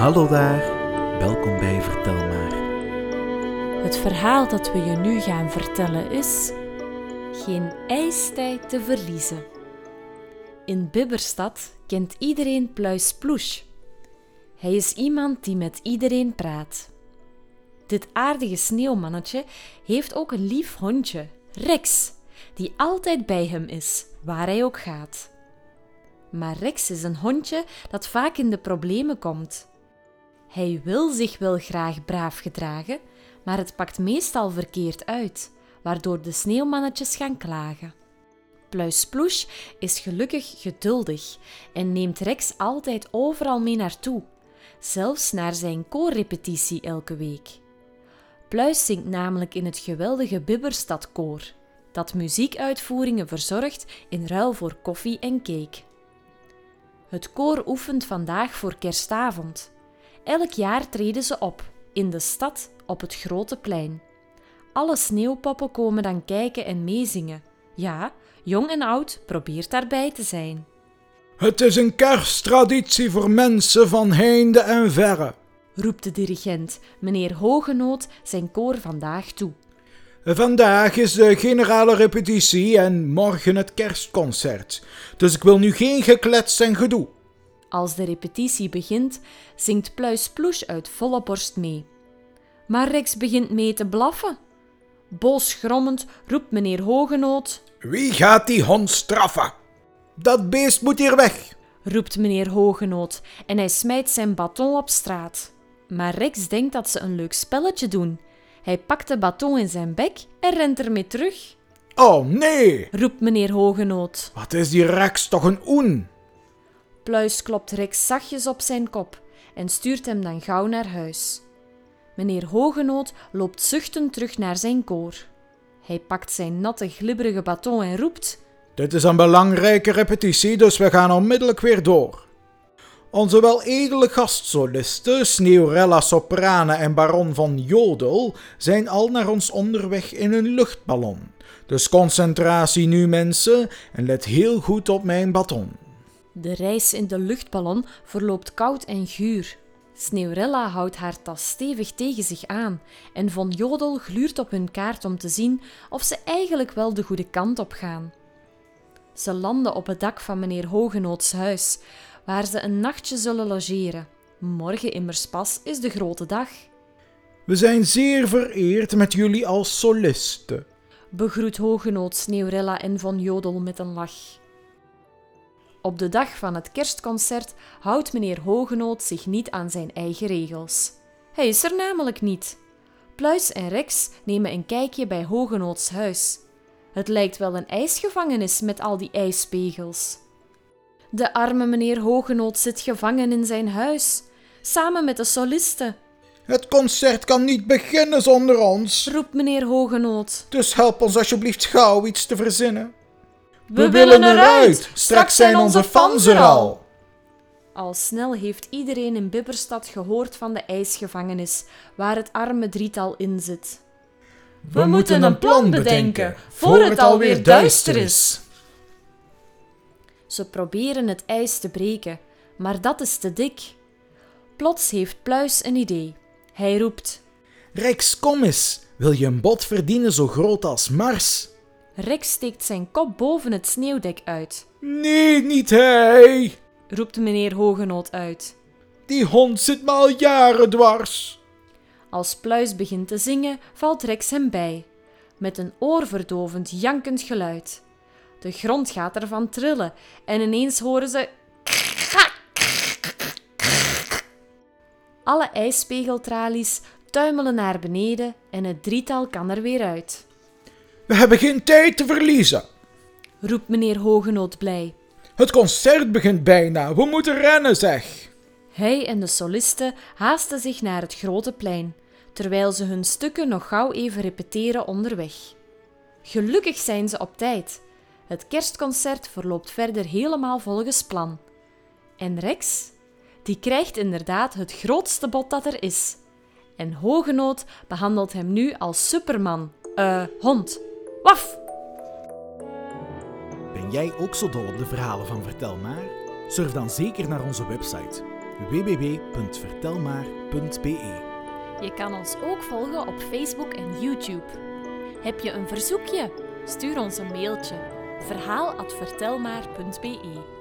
Hallo daar, welkom bij Vertel maar. Het verhaal dat we je nu gaan vertellen is Geen ijstijd te verliezen. In Bibberstad kent iedereen Pluis Ploes. Hij is iemand die met iedereen praat. Dit aardige sneeuwmannetje heeft ook een lief hondje, Rex, die altijd bij hem is, waar hij ook gaat. Maar Rex is een hondje dat vaak in de problemen komt. Hij wil zich wel graag braaf gedragen, maar het pakt meestal verkeerd uit, waardoor de sneeuwmannetjes gaan klagen. Pluis Ploes is gelukkig geduldig en neemt Rex altijd overal mee naartoe, zelfs naar zijn koorrepetitie elke week. Pluis zingt namelijk in het geweldige Bibberstadkoor, dat muziekuitvoeringen verzorgt in ruil voor koffie en cake. Het koor oefent vandaag voor kerstavond. Elk jaar treden ze op, in de stad op het grote plein. Alle sneeuwpoppen komen dan kijken en meezingen. Ja, jong en oud probeert daarbij te zijn. Het is een kersttraditie voor mensen van heinde en verre. roept de dirigent, meneer Hogenoot, zijn koor vandaag toe. Vandaag is de generale repetitie en morgen het kerstconcert. Dus ik wil nu geen geklets en gedoe. Als de repetitie begint, zingt Pluis Ploes uit volle borst mee. Maar Rex begint mee te blaffen. Boos grommend roept meneer Hogenoot, Wie gaat die hond straffen? Dat beest moet hier weg. roept meneer Hogenoot en hij smijt zijn baton op straat. Maar Rex denkt dat ze een leuk spelletje doen. Hij pakt de baton in zijn bek en rent ermee terug, Oh nee, roept meneer Hogenoot. wat is die Rex toch een oen? Pluis klopt Rex zachtjes op zijn kop en stuurt hem dan gauw naar huis. Meneer Hogenoot loopt zuchtend terug naar zijn koor. Hij pakt zijn natte, glibberige baton en roept: Dit is een belangrijke repetitie, dus we gaan onmiddellijk weer door. Onze weledele gastsolisten, Sneeuwrella Soprane en Baron van Jodel, zijn al naar ons onderweg in een luchtballon. Dus concentratie nu, mensen, en let heel goed op mijn baton. De reis in de luchtballon verloopt koud en guur. Sneeuwrella houdt haar tas stevig tegen zich aan en Von Jodel gluurt op hun kaart om te zien of ze eigenlijk wel de goede kant op gaan. Ze landen op het dak van meneer Hogenoots huis, waar ze een nachtje zullen logeren. Morgen immers pas is de grote dag. We zijn zeer vereerd met jullie als solisten. begroet Hogenoot Sneeuwrella en Von Jodel met een lach. Op de dag van het kerstconcert houdt meneer Hogenoot zich niet aan zijn eigen regels. Hij is er namelijk niet. Pluis en Rex nemen een kijkje bij Hogenoots huis. Het lijkt wel een ijsgevangenis met al die ijspegels. De arme meneer Hogenoot zit gevangen in zijn huis, samen met de solisten, Het concert kan niet beginnen zonder ons. roept meneer Hogenoot. Dus help ons alsjeblieft gauw iets te verzinnen. We willen eruit. Straks zijn onze fans er al. al. Snel heeft iedereen in Bibberstad gehoord van de ijsgevangenis, waar het arme drietal in zit. We moeten een plan bedenken voor het alweer duister is. Ze proberen het ijs te breken, maar dat is te dik. Plots heeft Pluis een idee. Hij roept. Rex, kom eens. Wil je een bod verdienen zo groot als Mars? Rex steekt zijn kop boven het sneeuwdek uit, Nee, niet hij. roept meneer Hogenoot uit. Die hond zit me al jaren dwars. Als Pluis begint te zingen, valt Rex hem bij, met een oorverdovend jankend geluid. De grond gaat ervan trillen en ineens horen ze. Alle ijspegeltralies tuimelen naar beneden en het drietal kan er weer uit. We hebben geen tijd te verliezen. Roept meneer Hogenoot blij. Het concert begint bijna. We moeten rennen, zeg. Hij en de solisten haasten zich naar het grote plein, terwijl ze hun stukken nog gauw even repeteren onderweg. Gelukkig zijn ze op tijd. Het kerstconcert verloopt verder helemaal volgens plan. En Rex? Die krijgt inderdaad het grootste bod dat er is. En Hogenoot behandelt hem nu als superman. Eh, hond. Waf! Ben jij ook zo dol op de verhalen van Vertel maar? Surf dan zeker naar onze website www.vertelmaar.be. Je kan ons ook volgen op Facebook en YouTube. Heb je een verzoekje? Stuur ons een mailtje verhaal@vertelmaar.be.